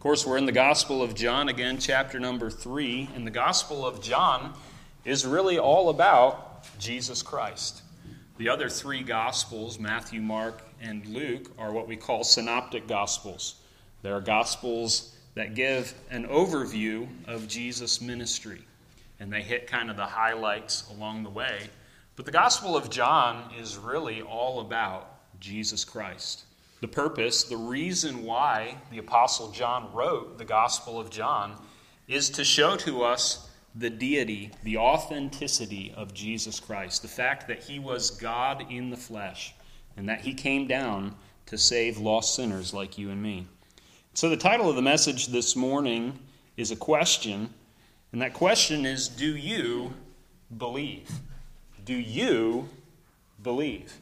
Of course, we're in the Gospel of John again, chapter number 3. And the Gospel of John is really all about Jesus Christ. The other three Gospels, Matthew, Mark, and Luke, are what we call synoptic Gospels. They are Gospels that give an overview of Jesus' ministry, and they hit kind of the highlights along the way. But the Gospel of John is really all about Jesus Christ. The purpose, the reason why the Apostle John wrote the Gospel of John is to show to us the deity, the authenticity of Jesus Christ, the fact that he was God in the flesh, and that he came down to save lost sinners like you and me. So, the title of the message this morning is a question, and that question is Do you believe? Do you believe?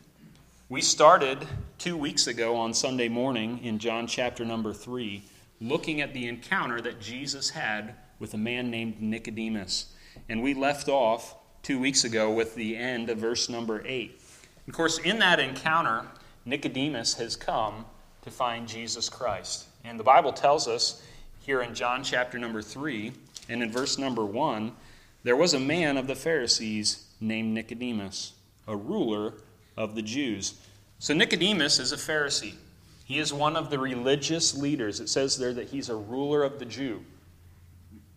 We started two weeks ago on Sunday morning in John chapter number 3, looking at the encounter that Jesus had with a man named Nicodemus. And we left off two weeks ago with the end of verse number 8. Of course, in that encounter, Nicodemus has come to find Jesus Christ. And the Bible tells us here in John chapter number 3 and in verse number 1 there was a man of the Pharisees named Nicodemus, a ruler of the Jews. So Nicodemus is a Pharisee. He is one of the religious leaders. It says there that he's a ruler of the Jew.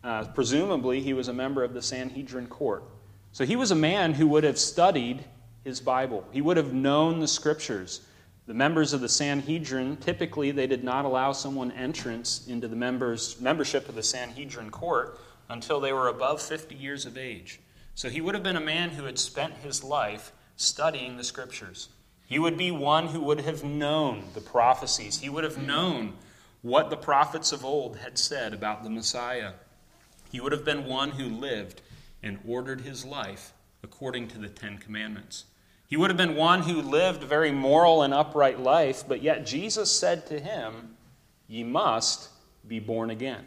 Uh, presumably, he was a member of the Sanhedrin court. So he was a man who would have studied his Bible. He would have known the scriptures. The members of the Sanhedrin, typically, they did not allow someone entrance into the members, membership of the Sanhedrin court until they were above 50 years of age. So he would have been a man who had spent his life studying the scriptures. He would be one who would have known the prophecies. He would have known what the prophets of old had said about the Messiah. He would have been one who lived and ordered his life according to the Ten Commandments. He would have been one who lived a very moral and upright life, but yet Jesus said to him, Ye must be born again.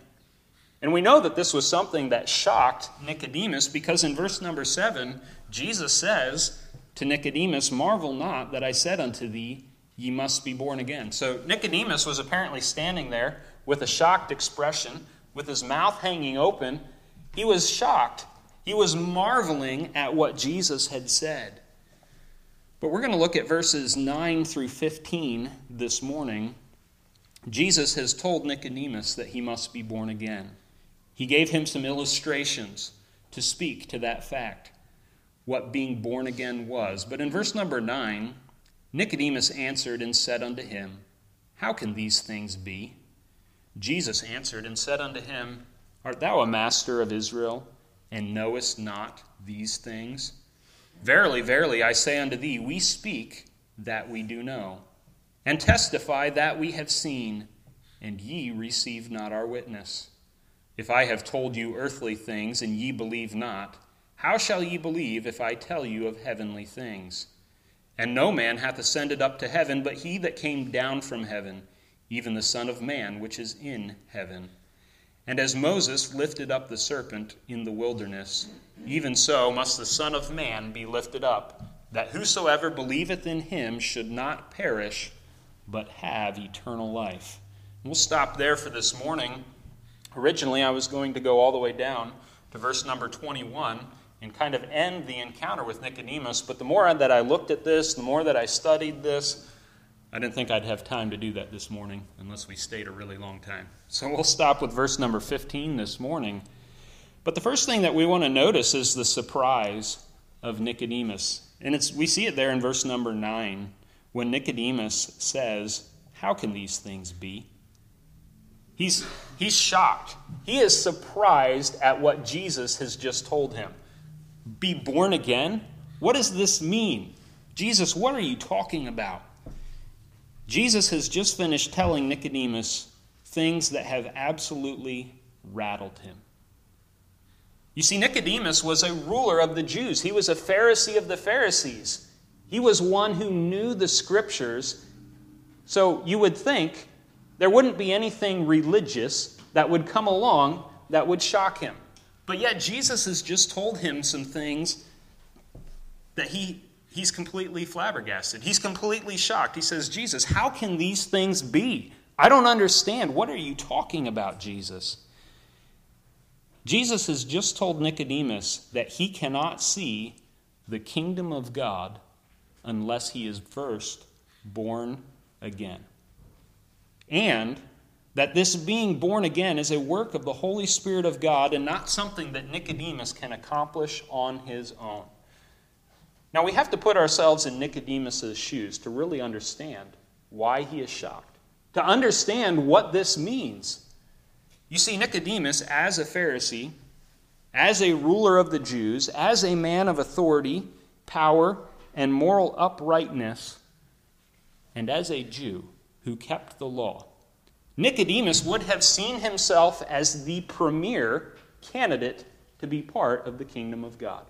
And we know that this was something that shocked Nicodemus because in verse number 7, Jesus says to Nicodemus, Marvel not that I said unto thee, Ye must be born again. So Nicodemus was apparently standing there with a shocked expression, with his mouth hanging open. He was shocked. He was marveling at what Jesus had said. But we're going to look at verses 9 through 15 this morning. Jesus has told Nicodemus that he must be born again. He gave him some illustrations to speak to that fact, what being born again was. But in verse number 9, Nicodemus answered and said unto him, How can these things be? Jesus answered and said unto him, Art thou a master of Israel, and knowest not these things? Verily, verily, I say unto thee, we speak that we do know, and testify that we have seen, and ye receive not our witness. If I have told you earthly things, and ye believe not, how shall ye believe if I tell you of heavenly things? And no man hath ascended up to heaven, but he that came down from heaven, even the Son of Man which is in heaven. And as Moses lifted up the serpent in the wilderness, even so must the Son of Man be lifted up, that whosoever believeth in him should not perish, but have eternal life. We'll stop there for this morning. Originally, I was going to go all the way down to verse number 21 and kind of end the encounter with Nicodemus, but the more that I looked at this, the more that I studied this, I didn't think I'd have time to do that this morning unless we stayed a really long time. So we'll stop with verse number 15 this morning. But the first thing that we want to notice is the surprise of Nicodemus. And it's, we see it there in verse number 9 when Nicodemus says, How can these things be? He's, he's shocked. He is surprised at what Jesus has just told him. Be born again? What does this mean? Jesus, what are you talking about? Jesus has just finished telling Nicodemus things that have absolutely rattled him. You see, Nicodemus was a ruler of the Jews, he was a Pharisee of the Pharisees. He was one who knew the scriptures. So you would think there wouldn't be anything religious that would come along that would shock him. But yet, Jesus has just told him some things that he, he's completely flabbergasted. He's completely shocked. He says, Jesus, how can these things be? I don't understand. What are you talking about, Jesus? Jesus has just told Nicodemus that he cannot see the kingdom of God unless he is first born again. And that this being born again is a work of the Holy Spirit of God and not something that Nicodemus can accomplish on his own. Now, we have to put ourselves in Nicodemus' shoes to really understand why he is shocked, to understand what this means. You see, Nicodemus, as a Pharisee, as a ruler of the Jews, as a man of authority, power, and moral uprightness, and as a Jew who kept the law, Nicodemus would have seen himself as the premier candidate to be part of the kingdom of God.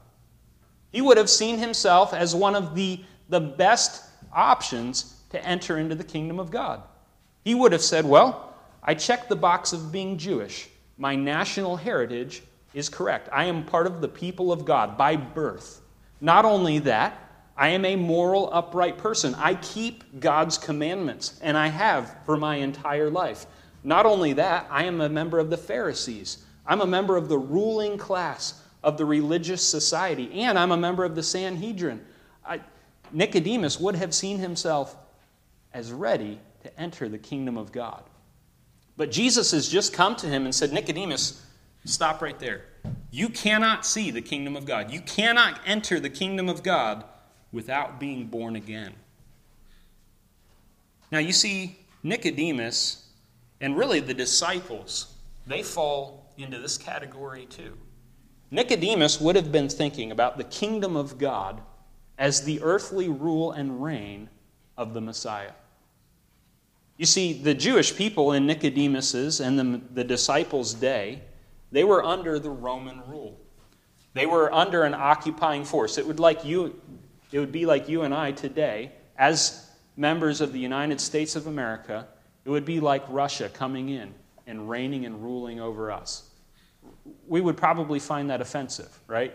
He would have seen himself as one of the, the best options to enter into the kingdom of God. He would have said, Well, I checked the box of being Jewish. My national heritage is correct. I am part of the people of God by birth. Not only that, I am a moral, upright person. I keep God's commandments, and I have for my entire life. Not only that, I am a member of the Pharisees. I'm a member of the ruling class of the religious society, and I'm a member of the Sanhedrin. I, Nicodemus would have seen himself as ready to enter the kingdom of God. But Jesus has just come to him and said, Nicodemus, stop right there. You cannot see the kingdom of God. You cannot enter the kingdom of God without being born again. Now, you see, Nicodemus and really the disciples, they fall into this category too. Nicodemus would have been thinking about the kingdom of God as the earthly rule and reign of the Messiah. You see, the Jewish people in Nicodemus's and the, the disciples' day, they were under the Roman rule. They were under an occupying force. It would like you it would be like you and I today, as members of the United States of America, it would be like Russia coming in and reigning and ruling over us. We would probably find that offensive, right?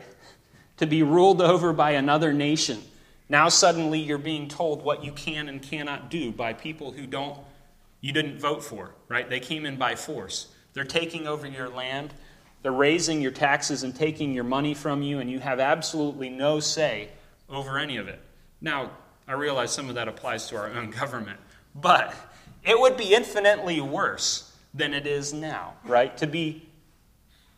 To be ruled over by another nation. Now suddenly you're being told what you can and cannot do by people who don't you didn't vote for, right? They came in by force. They're taking over your land. They're raising your taxes and taking your money from you, and you have absolutely no say over any of it. Now, I realize some of that applies to our own government, but it would be infinitely worse than it is now, right? To be,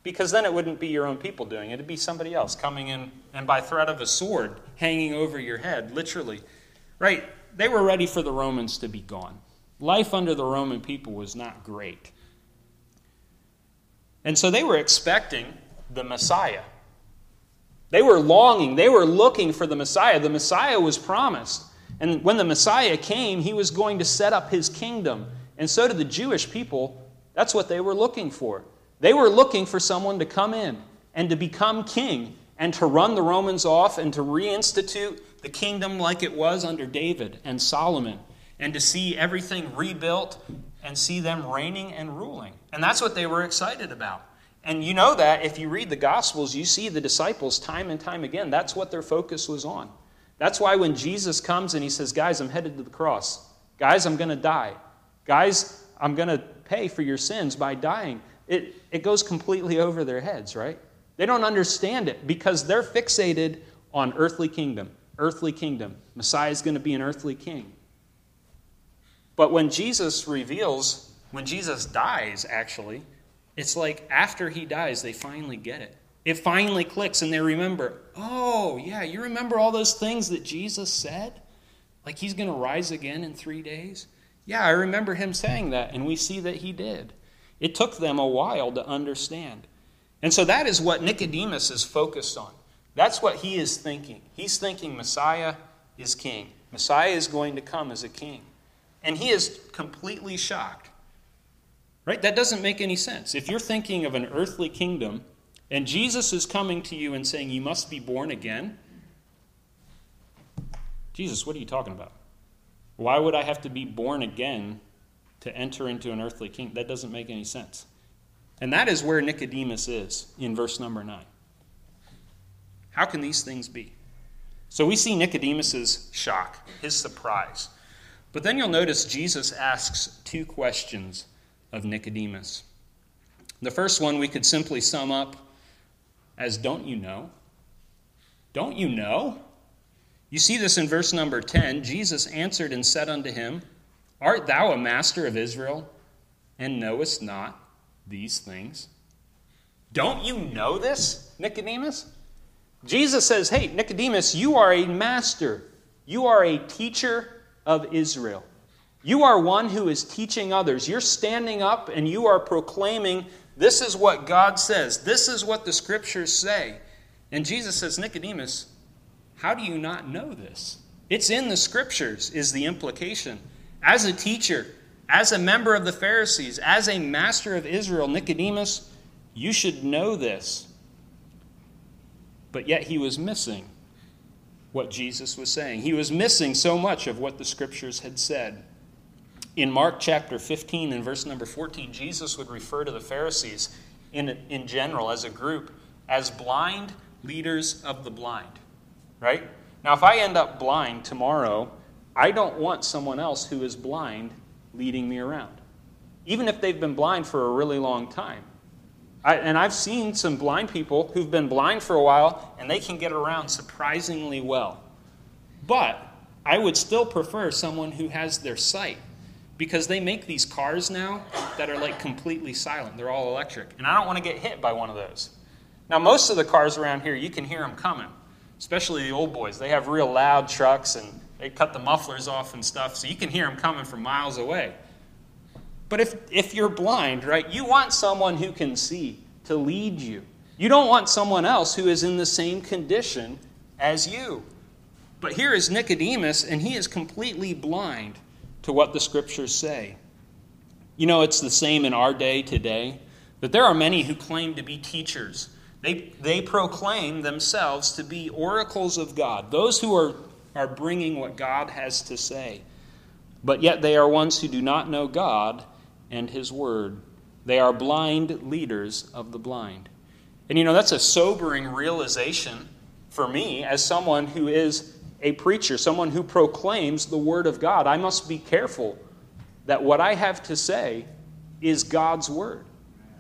because then it wouldn't be your own people doing it, it'd be somebody else coming in and by threat of a sword hanging over your head, literally. Right? They were ready for the Romans to be gone. Life under the Roman people was not great. And so they were expecting the Messiah. They were longing, they were looking for the Messiah. The Messiah was promised. And when the Messiah came, he was going to set up his kingdom. And so did the Jewish people. That's what they were looking for. They were looking for someone to come in and to become king and to run the Romans off and to reinstitute the kingdom like it was under David and Solomon and to see everything rebuilt and see them reigning and ruling. And that's what they were excited about. And you know that if you read the Gospels, you see the disciples time and time again. That's what their focus was on. That's why when Jesus comes and he says, Guys, I'm headed to the cross. Guys, I'm going to die. Guys, I'm going to pay for your sins by dying. It, it goes completely over their heads, right? They don't understand it because they're fixated on earthly kingdom. Earthly kingdom. Messiah is going to be an earthly king. But when Jesus reveals, when Jesus dies, actually, it's like after he dies, they finally get it. It finally clicks and they remember, oh, yeah, you remember all those things that Jesus said? Like he's going to rise again in three days? Yeah, I remember him saying that, and we see that he did. It took them a while to understand. And so that is what Nicodemus is focused on. That's what he is thinking. He's thinking Messiah is king, Messiah is going to come as a king. And he is completely shocked Right? That doesn't make any sense. If you're thinking of an earthly kingdom and Jesus is coming to you and saying, You must be born again, Jesus, what are you talking about? Why would I have to be born again to enter into an earthly kingdom? That doesn't make any sense. And that is where Nicodemus is in verse number 9. How can these things be? So we see Nicodemus's shock, his surprise. But then you'll notice Jesus asks two questions of Nicodemus. The first one we could simply sum up as Don't you know? Don't you know? You see this in verse number 10. Jesus answered and said unto him, Art thou a master of Israel, and knowest not these things? Don't you know this, Nicodemus? Jesus says, Hey, Nicodemus, you are a master. You are a teacher of Israel. You are one who is teaching others. You're standing up and you are proclaiming, This is what God says. This is what the scriptures say. And Jesus says, Nicodemus, how do you not know this? It's in the scriptures, is the implication. As a teacher, as a member of the Pharisees, as a master of Israel, Nicodemus, you should know this. But yet he was missing what Jesus was saying. He was missing so much of what the scriptures had said. In Mark chapter 15 and verse number 14, Jesus would refer to the Pharisees in, in general as a group as blind leaders of the blind. Right? Now, if I end up blind tomorrow, I don't want someone else who is blind leading me around, even if they've been blind for a really long time. I, and I've seen some blind people who've been blind for a while and they can get around surprisingly well. But I would still prefer someone who has their sight because they make these cars now that are like completely silent. They're all electric. And I don't want to get hit by one of those. Now, most of the cars around here, you can hear them coming, especially the old boys. They have real loud trucks and they cut the mufflers off and stuff, so you can hear them coming from miles away. But if, if you're blind, right, you want someone who can see to lead you. You don't want someone else who is in the same condition as you. But here is Nicodemus, and he is completely blind to what the scriptures say. You know, it's the same in our day today that there are many who claim to be teachers. They, they proclaim themselves to be oracles of God, those who are, are bringing what God has to say. But yet they are ones who do not know God and His Word. They are blind leaders of the blind. And you know, that's a sobering realization for me as someone who is a preacher, someone who proclaims the Word of God. I must be careful that what I have to say is God's Word.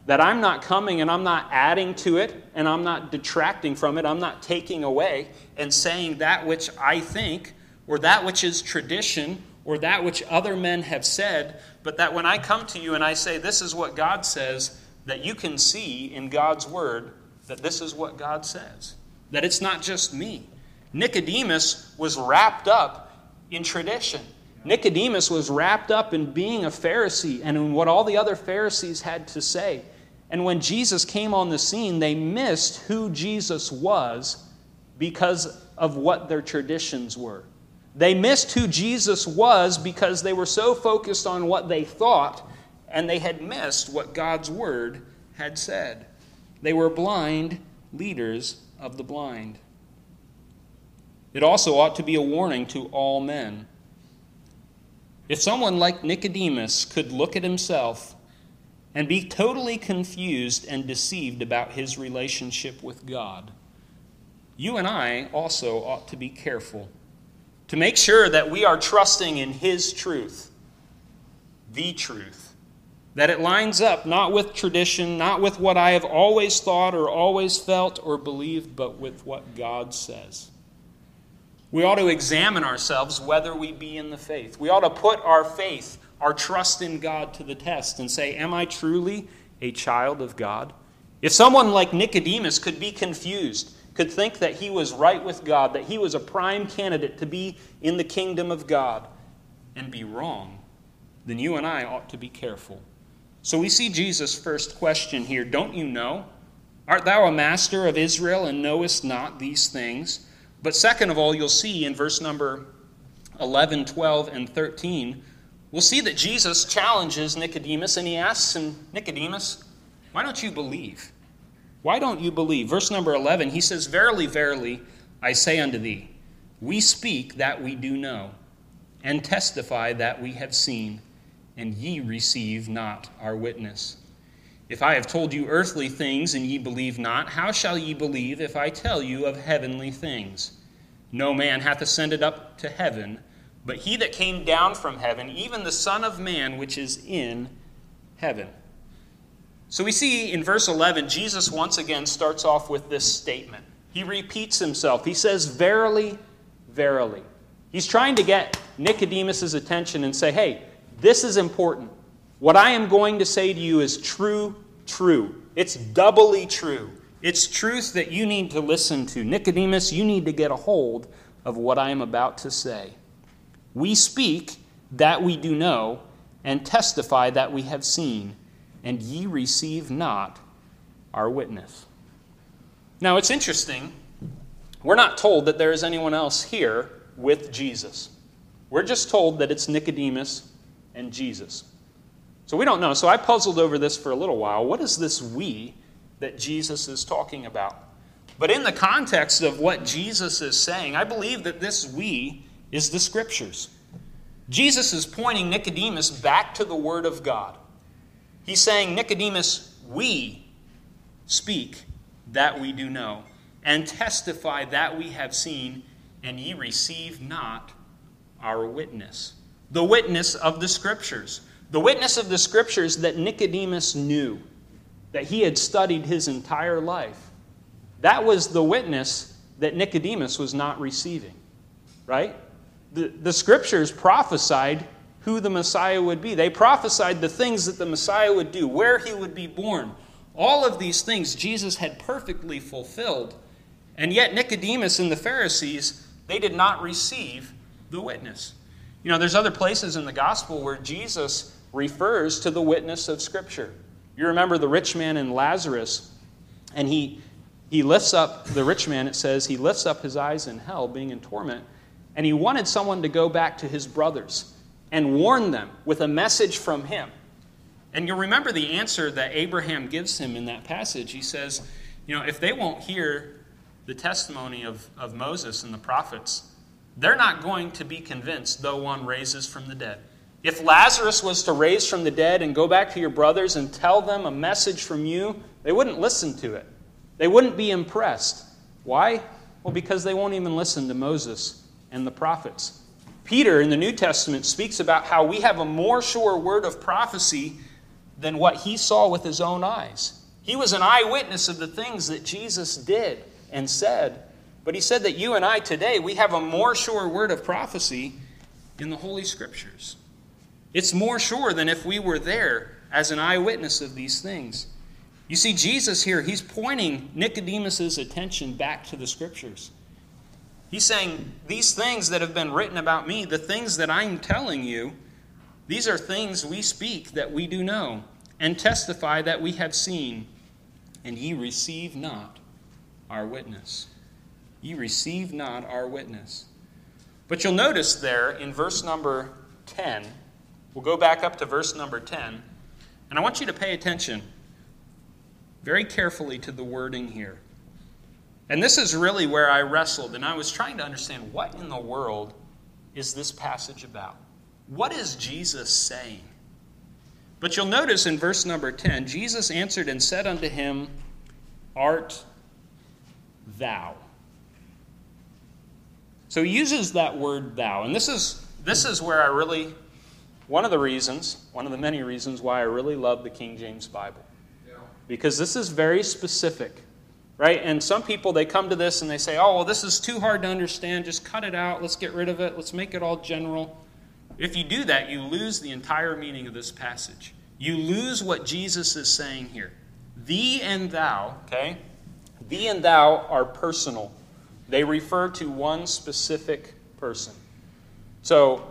That I'm not coming and I'm not adding to it and I'm not detracting from it. I'm not taking away and saying that which I think or that which is tradition or that which other men have said, but that when I come to you and I say, This is what God says, that you can see in God's Word that this is what God says. That it's not just me. Nicodemus was wrapped up in tradition. Nicodemus was wrapped up in being a Pharisee and in what all the other Pharisees had to say. And when Jesus came on the scene, they missed who Jesus was because of what their traditions were. They missed who Jesus was because they were so focused on what they thought and they had missed what God's word had said. They were blind leaders of the blind. It also ought to be a warning to all men. If someone like Nicodemus could look at himself and be totally confused and deceived about his relationship with God, you and I also ought to be careful to make sure that we are trusting in His truth, the truth, that it lines up not with tradition, not with what I have always thought or always felt or believed, but with what God says. We ought to examine ourselves whether we be in the faith. We ought to put our faith, our trust in God to the test and say, Am I truly a child of God? If someone like Nicodemus could be confused, could think that he was right with God, that he was a prime candidate to be in the kingdom of God, and be wrong, then you and I ought to be careful. So we see Jesus' first question here Don't you know? Art thou a master of Israel and knowest not these things? But second of all, you'll see in verse number 11, 12, and 13, we'll see that Jesus challenges Nicodemus and he asks him, Nicodemus, why don't you believe? Why don't you believe? Verse number 11, he says, Verily, verily, I say unto thee, we speak that we do know, and testify that we have seen, and ye receive not our witness. If I have told you earthly things, and ye believe not, how shall ye believe if I tell you of heavenly things? No man hath ascended up to heaven, but he that came down from heaven, even the Son of Man, which is in heaven. So we see in verse 11, Jesus once again starts off with this statement. He repeats himself. He says, Verily, verily. He's trying to get Nicodemus' attention and say, Hey, this is important. What I am going to say to you is true, true. It's doubly true. It's truth that you need to listen to. Nicodemus, you need to get a hold of what I am about to say. We speak that we do know, and testify that we have seen, and ye receive not our witness. Now, it's interesting. We're not told that there is anyone else here with Jesus. We're just told that it's Nicodemus and Jesus. So we don't know. So I puzzled over this for a little while. What is this we that Jesus is talking about? But in the context of what Jesus is saying, I believe that this we is the scriptures. Jesus is pointing Nicodemus back to the Word of God. He's saying, Nicodemus, we speak that we do know, and testify that we have seen, and ye receive not our witness. The witness of the Scriptures. The witness of the Scriptures that Nicodemus knew, that he had studied his entire life. That was the witness that Nicodemus was not receiving, right? the, the scriptures prophesied who the Messiah would be. They prophesied the things that the Messiah would do, where he would be born. All of these things Jesus had perfectly fulfilled. And yet, Nicodemus and the Pharisees, they did not receive the witness. You know, there's other places in the gospel where Jesus refers to the witness of Scripture. You remember the rich man and Lazarus, and he, he lifts up, the rich man, it says, he lifts up his eyes in hell, being in torment and he wanted someone to go back to his brothers and warn them with a message from him. And you'll remember the answer that Abraham gives him in that passage. He says, You know, if they won't hear the testimony of, of Moses and the prophets, they're not going to be convinced, though one raises from the dead. If Lazarus was to raise from the dead and go back to your brothers and tell them a message from you, they wouldn't listen to it. They wouldn't be impressed. Why? Well, because they won't even listen to Moses and the prophets. Peter in the New Testament speaks about how we have a more sure word of prophecy than what he saw with his own eyes. He was an eyewitness of the things that Jesus did and said, but he said that you and I today, we have a more sure word of prophecy in the Holy Scriptures. It's more sure than if we were there as an eyewitness of these things. You see, Jesus here, he's pointing Nicodemus's attention back to the Scriptures. He's saying, These things that have been written about me, the things that I'm telling you, these are things we speak that we do know, and testify that we have seen, and ye receive not our witness. Ye receive not our witness. But you'll notice there in verse number 10, we'll go back up to verse number 10, and I want you to pay attention very carefully to the wording here. And this is really where I wrestled, and I was trying to understand what in the world is this passage about? What is Jesus saying? But you'll notice in verse number 10 Jesus answered and said unto him, Art thou? So he uses that word thou. And this is, this is where I really, one of the reasons, one of the many reasons why I really love the King James Bible. Because this is very specific right? And some people, they come to this and they say, oh, well, this is too hard to understand. Just cut it out. Let's get rid of it. Let's make it all general. If you do that, you lose the entire meaning of this passage. You lose what Jesus is saying here. Thee and thou, okay? Thee and thou are personal, they refer to one specific person. So,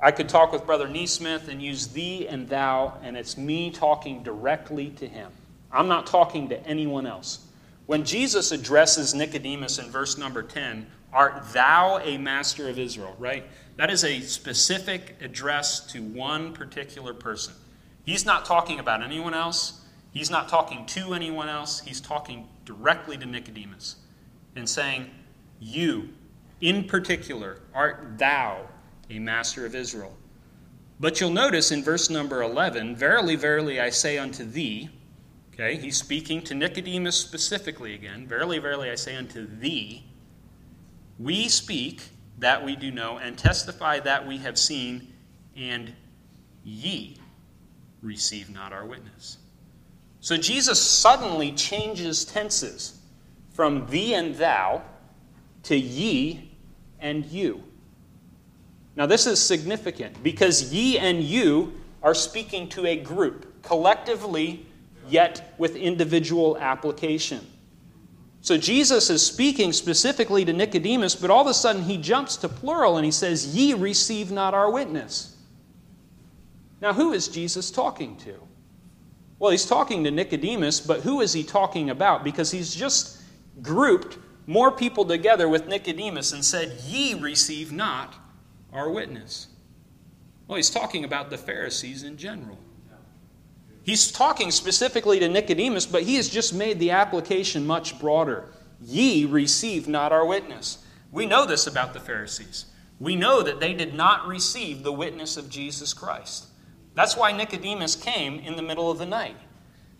I could talk with Brother Neesmith and use thee and thou, and it's me talking directly to him. I'm not talking to anyone else. When Jesus addresses Nicodemus in verse number 10, art thou a master of Israel, right? That is a specific address to one particular person. He's not talking about anyone else. He's not talking to anyone else. He's talking directly to Nicodemus and saying, You, in particular, art thou a master of Israel. But you'll notice in verse number 11, Verily, verily, I say unto thee, Okay, he's speaking to Nicodemus specifically again. Verily, verily, I say unto thee, we speak that we do know, and testify that we have seen, and ye receive not our witness. So Jesus suddenly changes tenses from thee and thou to ye and you. Now, this is significant because ye and you are speaking to a group, collectively, yet with individual application. So Jesus is speaking specifically to Nicodemus, but all of a sudden he jumps to plural and he says, Ye receive not our witness. Now, who is Jesus talking to? Well, he's talking to Nicodemus, but who is he talking about? Because he's just grouped more people together with Nicodemus and said, Ye receive not our witness. Well, he's talking about the Pharisees in general. He's talking specifically to Nicodemus, but he has just made the application much broader. Ye receive not our witness. We know this about the Pharisees. We know that they did not receive the witness of Jesus Christ. That's why Nicodemus came in the middle of the night.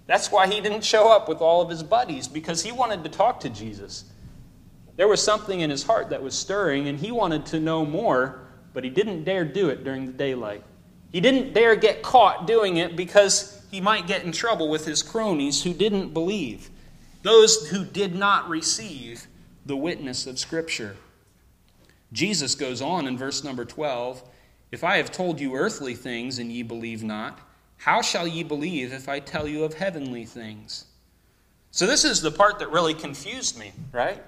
That's why he didn't show up with all of his buddies, because he wanted to talk to Jesus. There was something in his heart that was stirring, and he wanted to know more, but he didn't dare do it during the daylight. He didn't dare get caught doing it because he might get in trouble with his cronies who didn't believe, those who did not receive the witness of Scripture. Jesus goes on in verse number 12 If I have told you earthly things and ye believe not, how shall ye believe if I tell you of heavenly things? So, this is the part that really confused me, right?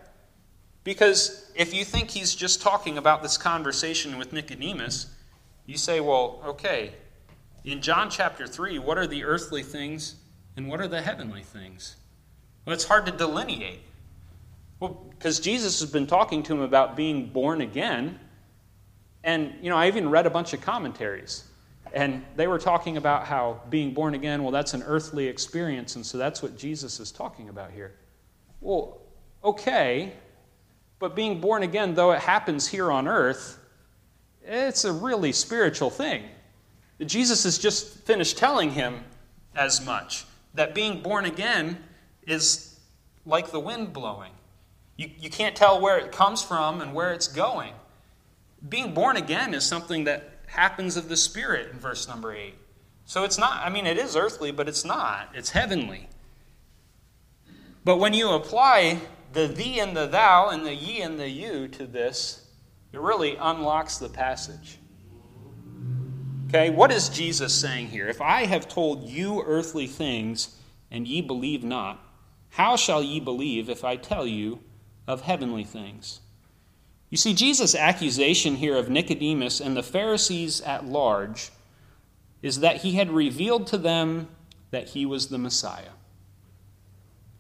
Because if you think he's just talking about this conversation with Nicodemus, you say, well, okay, in John chapter 3, what are the earthly things and what are the heavenly things? Well, it's hard to delineate. Well, because Jesus has been talking to him about being born again. And, you know, I even read a bunch of commentaries. And they were talking about how being born again, well, that's an earthly experience. And so that's what Jesus is talking about here. Well, okay. But being born again, though it happens here on earth, it's a really spiritual thing. Jesus has just finished telling him as much that being born again is like the wind blowing. You, you can't tell where it comes from and where it's going. Being born again is something that happens of the Spirit in verse number 8. So it's not, I mean, it is earthly, but it's not. It's heavenly. But when you apply the thee and the thou and the ye and the you to this, it really unlocks the passage. Okay, what is Jesus saying here? If I have told you earthly things and ye believe not, how shall ye believe if I tell you of heavenly things? You see, Jesus' accusation here of Nicodemus and the Pharisees at large is that he had revealed to them that he was the Messiah.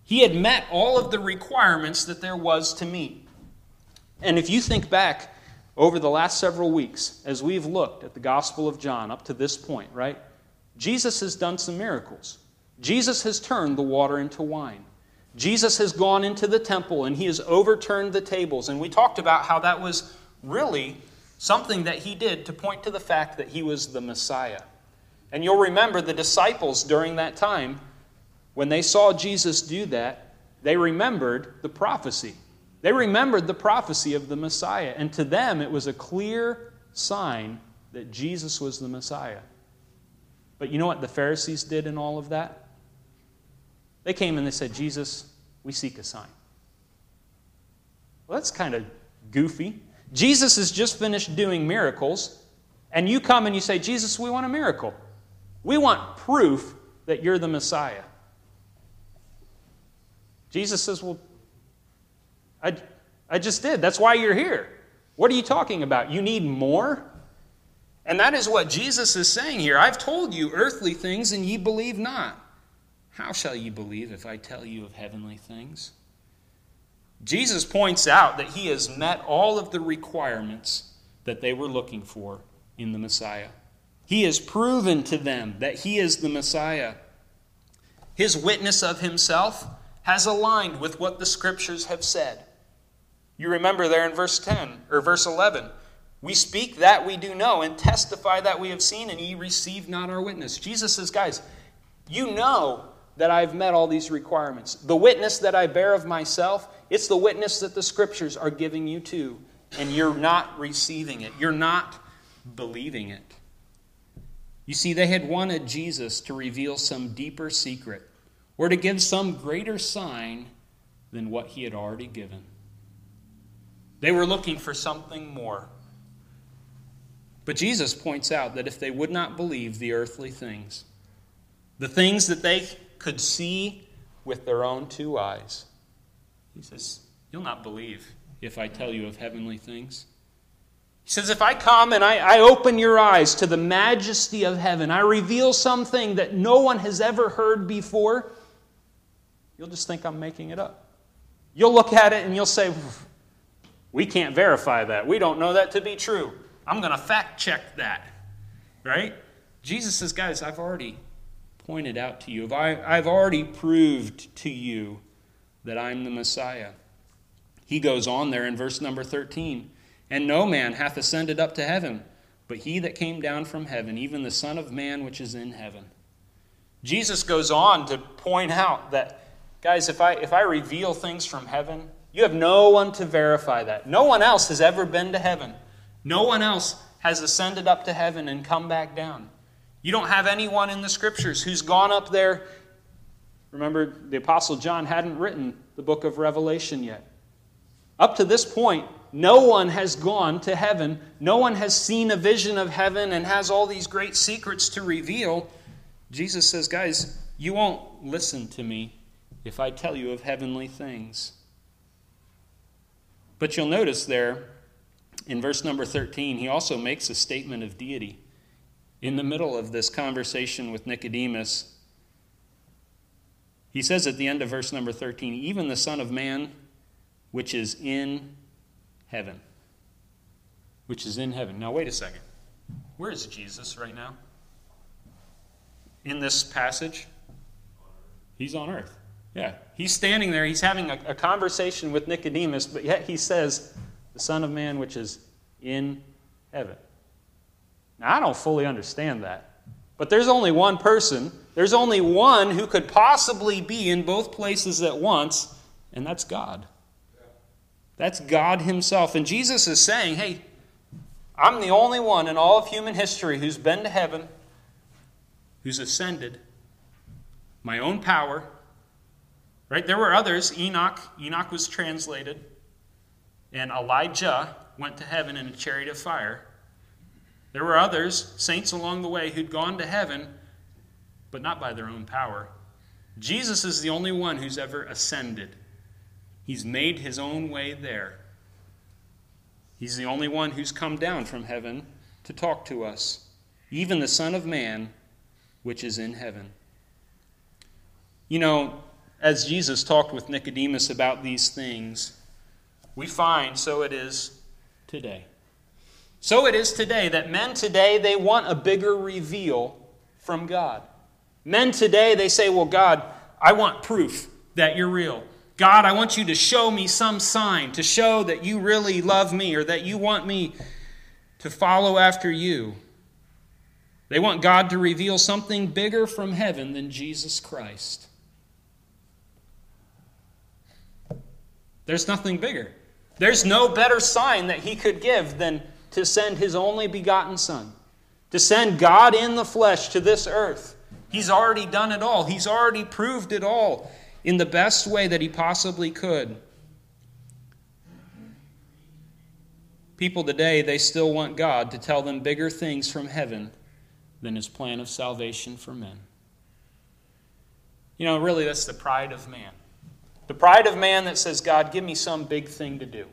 He had met all of the requirements that there was to meet. And if you think back over the last several weeks, as we've looked at the Gospel of John up to this point, right? Jesus has done some miracles. Jesus has turned the water into wine. Jesus has gone into the temple and he has overturned the tables. And we talked about how that was really something that he did to point to the fact that he was the Messiah. And you'll remember the disciples during that time, when they saw Jesus do that, they remembered the prophecy. They remembered the prophecy of the Messiah, and to them it was a clear sign that Jesus was the Messiah. But you know what the Pharisees did in all of that? They came and they said, Jesus, we seek a sign. Well, that's kind of goofy. Jesus has just finished doing miracles, and you come and you say, Jesus, we want a miracle. We want proof that you're the Messiah. Jesus says, Well, I, I just did. That's why you're here. What are you talking about? You need more? And that is what Jesus is saying here. I've told you earthly things, and ye believe not. How shall ye believe if I tell you of heavenly things? Jesus points out that he has met all of the requirements that they were looking for in the Messiah. He has proven to them that he is the Messiah. His witness of himself has aligned with what the scriptures have said. You remember there in verse 10 or verse 11. We speak that we do know and testify that we have seen, and ye receive not our witness. Jesus says, guys, you know that I've met all these requirements. The witness that I bear of myself, it's the witness that the scriptures are giving you too. and you're not receiving it. You're not believing it. You see, they had wanted Jesus to reveal some deeper secret or to give some greater sign than what he had already given. They were looking for something more. But Jesus points out that if they would not believe the earthly things, the things that they could see with their own two eyes, he says, You'll not believe if I tell you of heavenly things. He says, If I come and I, I, open your eyes to the majesty of heaven, I reveal something that no one has ever heard before, you'll just think I'm making it up. You'll look at it and you'll say, We can't verify that. We don't know that to be true. I'm going to fact check that. Right? Jesus says, Guys, I've already pointed out to you, I've already proved to you that I'm the Messiah. He goes on there in verse number 13 And no man hath ascended up to heaven, but he that came down from heaven, even the Son of Man which is in heaven. Jesus goes on to point out that, guys, if I, if I reveal things from heaven, you have no one to verify that. No one else has ever been to heaven. No one else has ascended up to heaven and come back down. You don't have anyone in the scriptures who's gone up there. Remember, the Apostle John hadn't written the book of Revelation yet. Up to this point, no one has gone to heaven. No one has seen a vision of heaven and has all these great secrets to reveal. Jesus says, Guys, you won't listen to me if I tell you of heavenly things. But you'll notice there, in verse number 13, he also makes a statement of deity. In the middle of this conversation with Nicodemus, he says at the end of verse number 13, Even the Son of Man, which is in heaven. Which is in heaven. Now, wait a second. Where is Jesus right now? In this passage? He's on earth. Yeah. He's standing there. He's having a, a conversation with Nicodemus, but yet he says, the Son of Man which is in heaven. Now, I don't fully understand that. But there's only one person, there's only one who could possibly be in both places at once, and that's God. That's God Himself. And Jesus is saying, hey, I'm the only one in all of human history who's been to heaven, who's ascended, my own power. Right? There were others. Enoch, Enoch was translated and Elijah went to heaven in a chariot of fire. There were others, saints along the way, who'd gone to heaven, but not by their own power. Jesus is the only one who's ever ascended. He's made his own way there. He's the only one who's come down from heaven to talk to us, even the Son of Man, which is in heaven. You know, as Jesus talked with Nicodemus about these things, we find so it is today. So it is today that men today, they want a bigger reveal from God. Men today, they say, Well, God, I want proof that you're real. God, I want you to show me some sign to show that you really love me or that you want me to follow after you. They want God to reveal something bigger from heaven than Jesus Christ. There's nothing bigger. There's no better sign that he could give than to send his only begotten Son, to send God in the flesh to this earth. He's already done it all, he's already proved it all in the best way that he possibly could. People today, they still want God to tell them bigger things from heaven than his plan of salvation for men. You know, really, that's the pride of man. The pride of man that says, God, give me some big thing to do.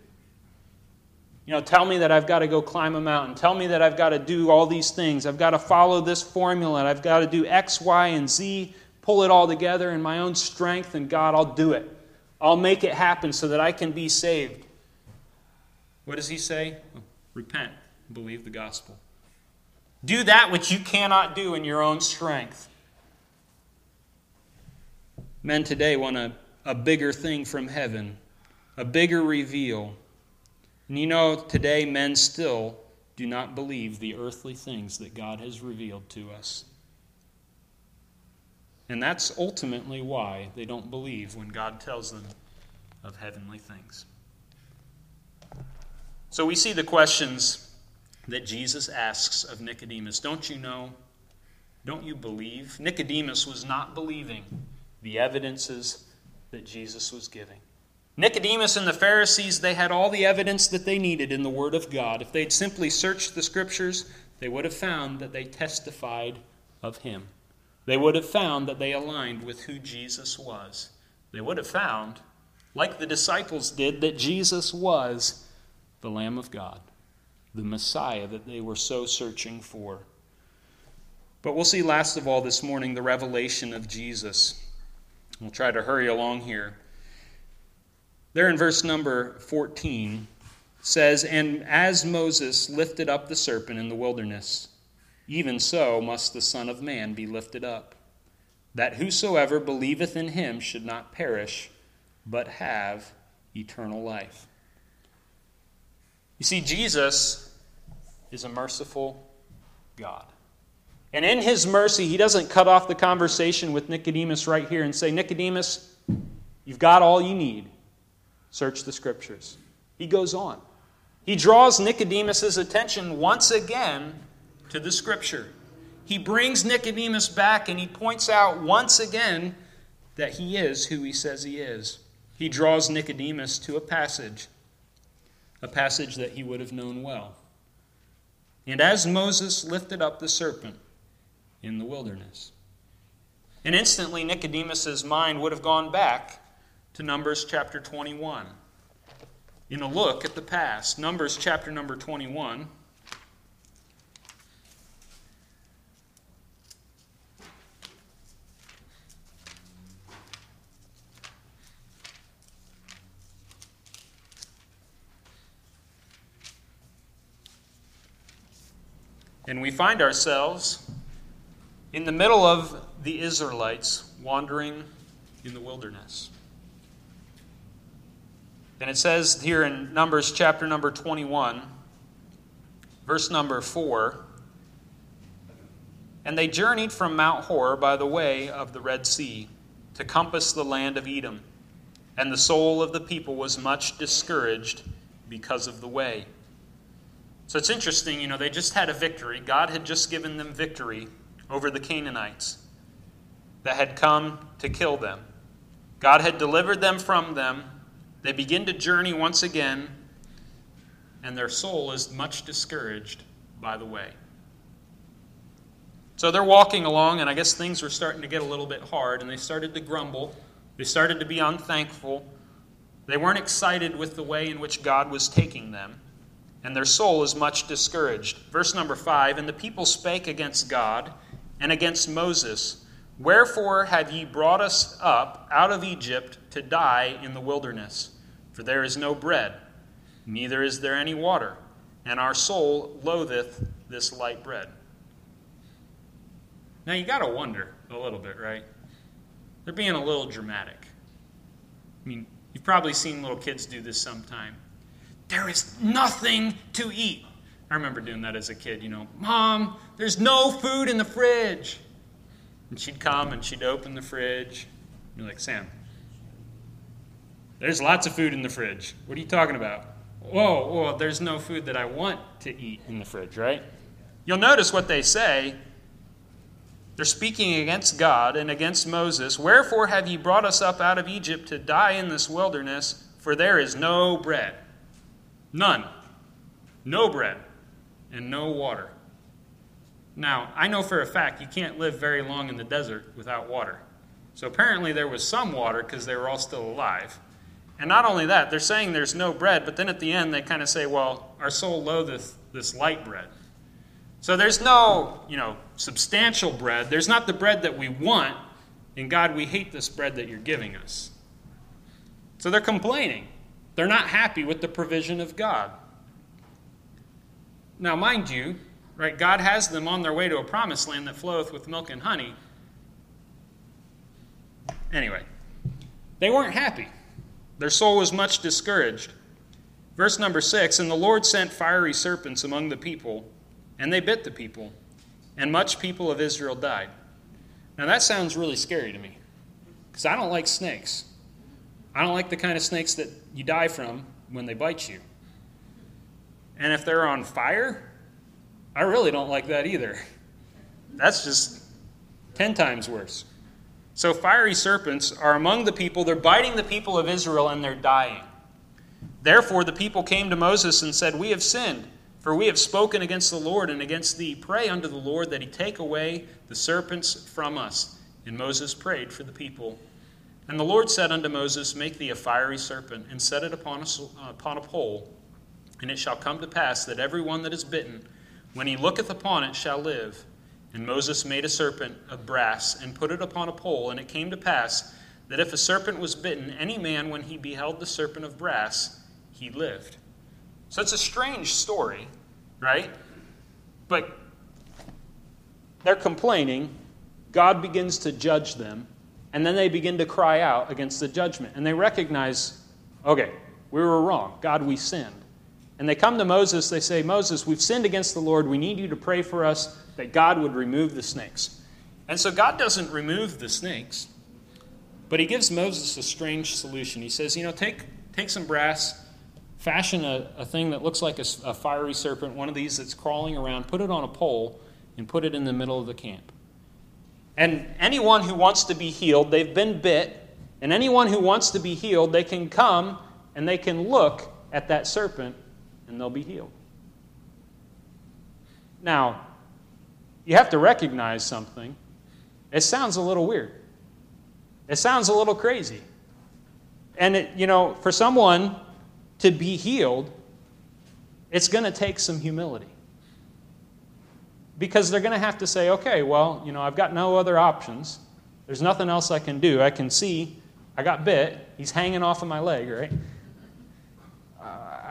You know, tell me that I've got to go climb a mountain. Tell me that I've got to do all these things. I've got to follow this formula. I've got to do X, Y, and Z, pull it all together in my own strength, and God, I'll do it. I'll make it happen so that I can be saved. What does he say? Repent, believe the gospel. Do that which you cannot do in your own strength. Men today want a, a bigger thing from heaven, a bigger reveal. And you know, today men still do not believe the earthly things that God has revealed to us. And that's ultimately why they don't believe when God tells them of heavenly things. So we see the questions that Jesus asks of Nicodemus. Don't you know? Don't you believe? Nicodemus was not believing the evidences that Jesus was giving. Nicodemus and the Pharisees, they had all the evidence that they needed in the Word of God. If they'd simply searched the Scriptures, they would have found that they testified of Him. They would have found that they aligned with who Jesus was. They would have found, like the disciples did, that Jesus was the Lamb of God, the Messiah that they were so searching for. But we'll see last of all this morning the revelation of Jesus. We'll try to hurry along here. There in verse number 14 says, And as Moses lifted up the serpent in the wilderness, even so must the Son of Man be lifted up, that whosoever believeth in him should not perish, but have eternal life. You see, Jesus is a merciful God. And in his mercy, he doesn't cut off the conversation with Nicodemus right here and say, Nicodemus, you've got all you need. Search the scriptures. He goes on. He draws Nicodemus's attention once again to the scripture. He brings Nicodemus back and he points out once again that he is who he says he is. He draws Nicodemus to a passage, a passage that he would have known well. And as Moses lifted up the serpent in the wilderness, and instantly Nicodemus's mind would have gone back to Numbers chapter 21 in a look at the past. Numbers chapter number 21. And we find ourselves in the middle of the Israelites wandering in the wilderness. And it says here in Numbers chapter number 21, verse number 4 And they journeyed from Mount Hor by the way of the Red Sea to compass the land of Edom. And the soul of the people was much discouraged because of the way. So it's interesting, you know, they just had a victory. God had just given them victory over the Canaanites that had come to kill them. God had delivered them from them they begin to journey once again, and their soul is much discouraged by the way. So they're walking along, and I guess things were starting to get a little bit hard, and they started to grumble. They started to be unthankful. They weren't excited with the way in which God was taking them, and their soul is much discouraged. Verse number five And the people spake against God and against Moses Wherefore have ye brought us up out of Egypt to die in the wilderness? For there is no bread, neither is there any water, and our soul loatheth this light bread. Now you got to wonder a little bit, right? They're being a little dramatic. I mean, you've probably seen little kids do this sometime. There is nothing to eat. I remember doing that as a kid, you know. Mom, there's no food in the fridge. And she'd come and she'd open the fridge. You're like, Sam, there's lots of food in the fridge. What are you talking about? Whoa, whoa, there's no food that I want to eat in the fridge, right? You'll notice what they say. They're speaking against God and against Moses. Wherefore have ye brought us up out of Egypt to die in this wilderness? For there is no bread. None. No bread and no water. Now, I know for a fact you can't live very long in the desert without water. So apparently there was some water because they were all still alive. And not only that, they're saying there's no bread, but then at the end they kind of say, well, our soul loatheth this light bread. So there's no, you know, substantial bread. There's not the bread that we want. And God, we hate this bread that you're giving us. So they're complaining. They're not happy with the provision of God. Now, mind you, Right? God has them on their way to a promised land that floweth with milk and honey. Anyway, they weren't happy. Their soul was much discouraged. Verse number six And the Lord sent fiery serpents among the people, and they bit the people, and much people of Israel died. Now that sounds really scary to me, because I don't like snakes. I don't like the kind of snakes that you die from when they bite you. And if they're on fire, I really don't like that either. That's just 10 times worse. So, fiery serpents are among the people. They're biting the people of Israel and they're dying. Therefore, the people came to Moses and said, We have sinned, for we have spoken against the Lord and against thee. Pray unto the Lord that he take away the serpents from us. And Moses prayed for the people. And the Lord said unto Moses, Make thee a fiery serpent, and set it upon a, uh, upon a pole. And it shall come to pass that every one that is bitten, when he looketh upon it, shall live. And Moses made a serpent of brass, and put it upon a pole. And it came to pass that if a serpent was bitten, any man, when he beheld the serpent of brass, he lived. So it's a strange story, right? But they're complaining. God begins to judge them. And then they begin to cry out against the judgment. And they recognize, okay, we were wrong. God, we sinned. And they come to Moses. They say, Moses, we've sinned against the Lord. We need you to pray for us that God would remove the snakes. And so God doesn't remove the snakes, but he gives Moses a strange solution. He says, you know, take, take some brass, fashion a, a thing that looks like a, a fiery serpent, one of these that's crawling around, put it on a pole, and put it in the middle of the camp. And anyone who wants to be healed, they've been bit, and anyone who wants to be healed, they can come and they can look at that serpent and they'll be healed. Now, you have to recognize something. It sounds a little weird. It sounds a little crazy. And, it, you know, for someone to be healed, it's going to take some humility because they're going to have to say, okay, well, you know, I've got no other options. There's nothing else I can do. I can see I got bit. He's hanging off of my leg, right?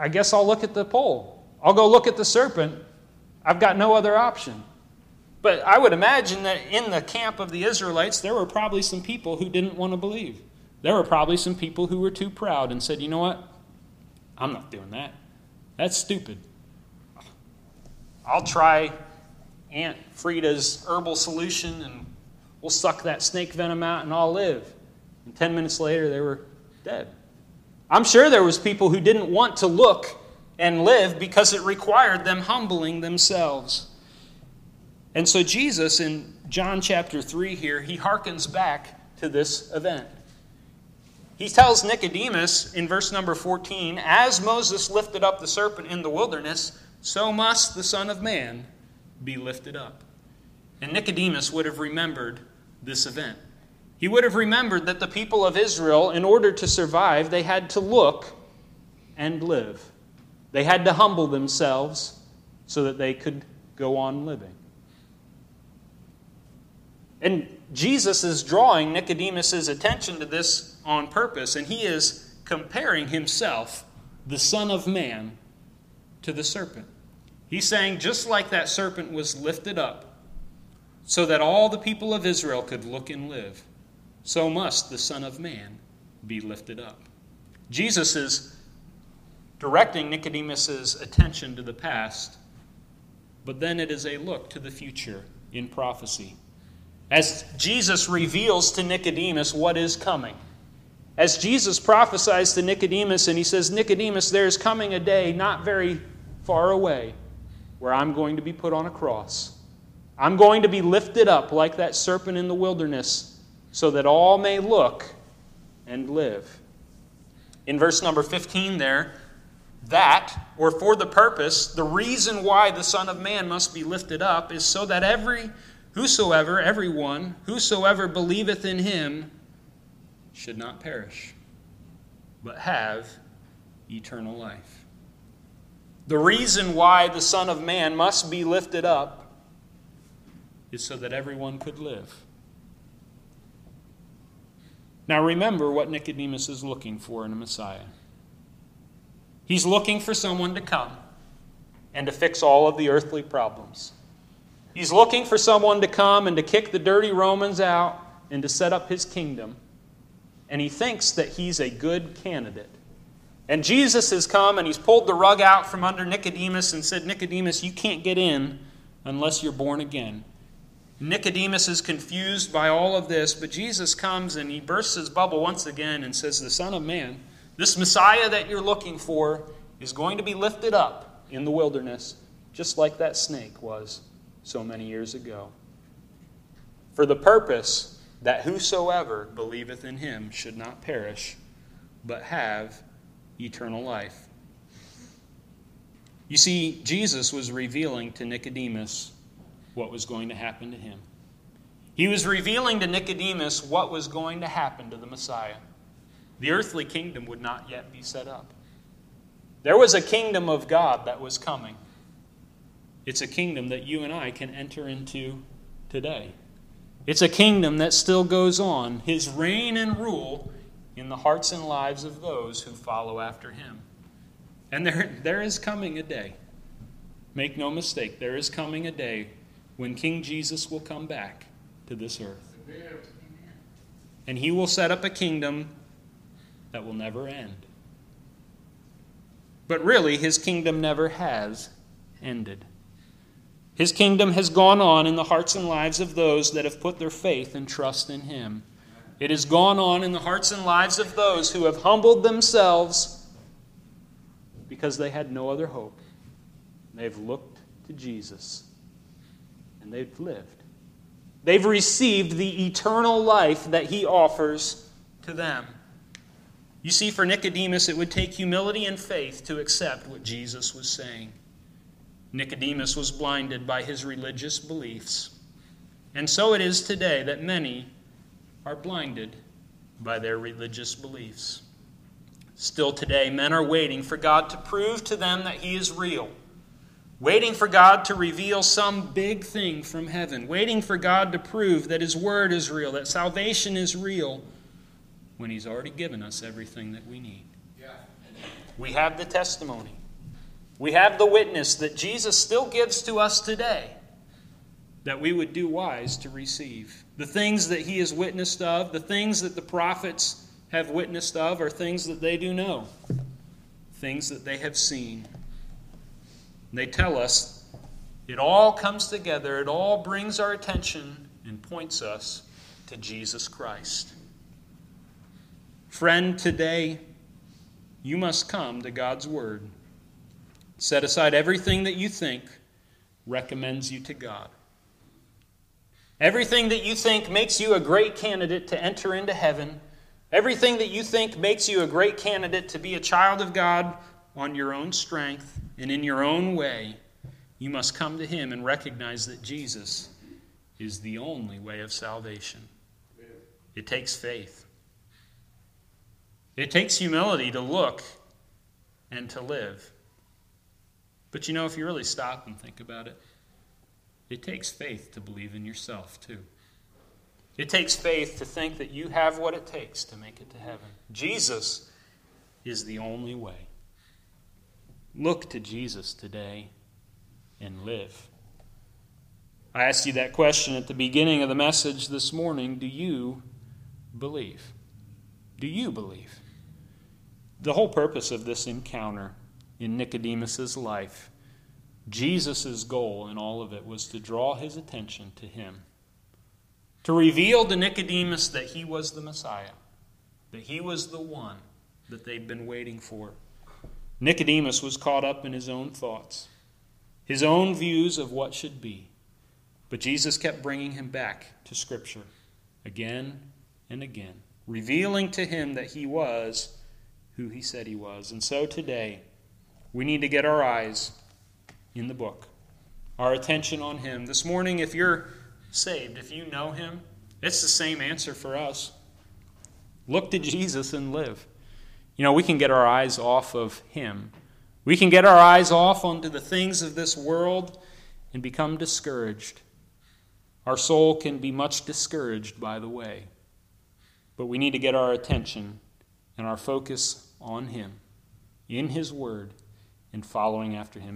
I guess I'll look at the pole. I'll go look at the serpent. I've got no other option. But I would imagine that in the camp of the Israelites, there were probably some people who didn't want to believe. There were probably some people who were too proud and said, you know what? I'm not doing that. That's stupid. I'll try Aunt Frida's herbal solution and we'll suck that snake venom out and I'll live. And 10 minutes later, they were dead. I'm sure there was people who didn't want to look and live because it required them humbling themselves. And so Jesus in John chapter 3 here, he harkens back to this event. He tells Nicodemus in verse number 14, As Moses lifted up the serpent in the wilderness, so must the Son of Man be lifted up. And Nicodemus would have remembered this event. He would have remembered that the people of Israel, in order to survive, they had to look and live. They had to humble themselves so that they could go on living. And Jesus is drawing Nicodemus' attention to this on purpose, and he is comparing himself, the Son of Man, to the serpent. He's saying, just like that serpent was lifted up so that all the people of Israel could look and live, so must the Son of Man be lifted up. Jesus is directing Nicodemus' attention to the past, but then it is a look to the future in prophecy. As Jesus reveals to Nicodemus what is coming. As Jesus prophesies to Nicodemus, and he says, Nicodemus, there is coming a day not very far away where I'm going to be put on a cross. I'm going to be lifted up like that serpent in the wilderness so that all may look and live. In verse number 15, there, that, or for the purpose, the reason why the Son of Man must be lifted up is so that every, whosoever, everyone, whosoever believeth in him should not perish, but have eternal life. The reason why the Son of Man must be lifted up is so that everyone could live. Now remember what Nicodemus is looking for in a Messiah. He's looking for someone to come and to fix all of the earthly problems. He's looking for someone to come and to kick the dirty Romans out and to set up his kingdom. And he thinks that he's a good candidate. And Jesus has come and he's pulled the rug out from under Nicodemus and said, Nicodemus, you can't get in unless you're born again. Nicodemus is confused by all of this, but Jesus comes and he bursts his bubble once again and says, The Son of Man, this Messiah that you're looking for, is going to be lifted up in the wilderness, just like that snake was so many years ago. For the purpose that whosoever believeth in him should not perish, but have eternal life. You see, Jesus was revealing to Nicodemus what was going to happen to him. He was revealing to Nicodemus what was going to happen to the Messiah. The earthly kingdom would not yet be set up. There was a kingdom of God that was coming. It's a kingdom that you and I can enter into today. It's a kingdom that still goes on, his reign and rule in the hearts and lives of those who follow after him. And there, there is coming a day. Make no mistake, there is coming a day when King Jesus will come back to this earth. And he will set up a kingdom that will never end. But really, his kingdom never has ended. His kingdom has gone on in the hearts and lives of those that have put their faith and trust in him. It has gone on in the hearts and lives of those who have humbled themselves because they had no other hope. They've looked to Jesus and they've lived. They've received the eternal life that he offers to them. You see, for Nicodemus, it would take humility and faith to accept what Jesus was saying. Nicodemus was blinded by his religious beliefs. And so it is today that many are blinded by their religious beliefs. Still today, men are waiting for God to prove to them that He is real, waiting for God to reveal some big thing from heaven, waiting for God to prove that His Word is real, that salvation is real, when He's already given us everything that we need. Yeah. We have the testimony. We have the witness that Jesus still gives to us today that we would do wise to receive. The things that he has witnessed of, the things that the prophets have witnessed of, are things that they do know, things that they have seen. And they tell us it all comes together, it all brings our attention and points us to Jesus Christ. Friend, today you must come to God's Word. Set aside everything that you think recommends you to God. Everything that you think makes you a great candidate to enter into heaven, everything that you think makes you a great candidate to be a child of God on your own strength and in your own way, you must come to Him and recognize that Jesus is the only way of salvation. It takes faith, it takes humility to look and to live. But you know, if you really stop and think about it, it takes faith to believe in yourself, too. It takes faith to think that you have what it takes to make it to heaven. Jesus is the only way. Look to Jesus today and live. I asked you that question at the beginning of the message this morning. Do you believe? Do you believe? The whole purpose of this encounter in Nicodemus's life Jesus' goal in all of it was to draw his attention to him, to reveal to Nicodemus that he was the Messiah, that he was the one that they'd been waiting for. Nicodemus was caught up in his own thoughts, his own views of what should be. But Jesus kept bringing him back to Scripture again and again, revealing to him that he was who he said he was. And so today, we need to get our eyes in the book. Our attention on Him. This morning, if you're saved, if you know Him, it's the same answer for us. Look to Jesus and live. You know, we can get our eyes off of Him. We can get our eyes off onto the things of this world and become discouraged. Our soul can be much discouraged by the way. But we need to get our attention and our focus on Him, in His Word, and following after Him.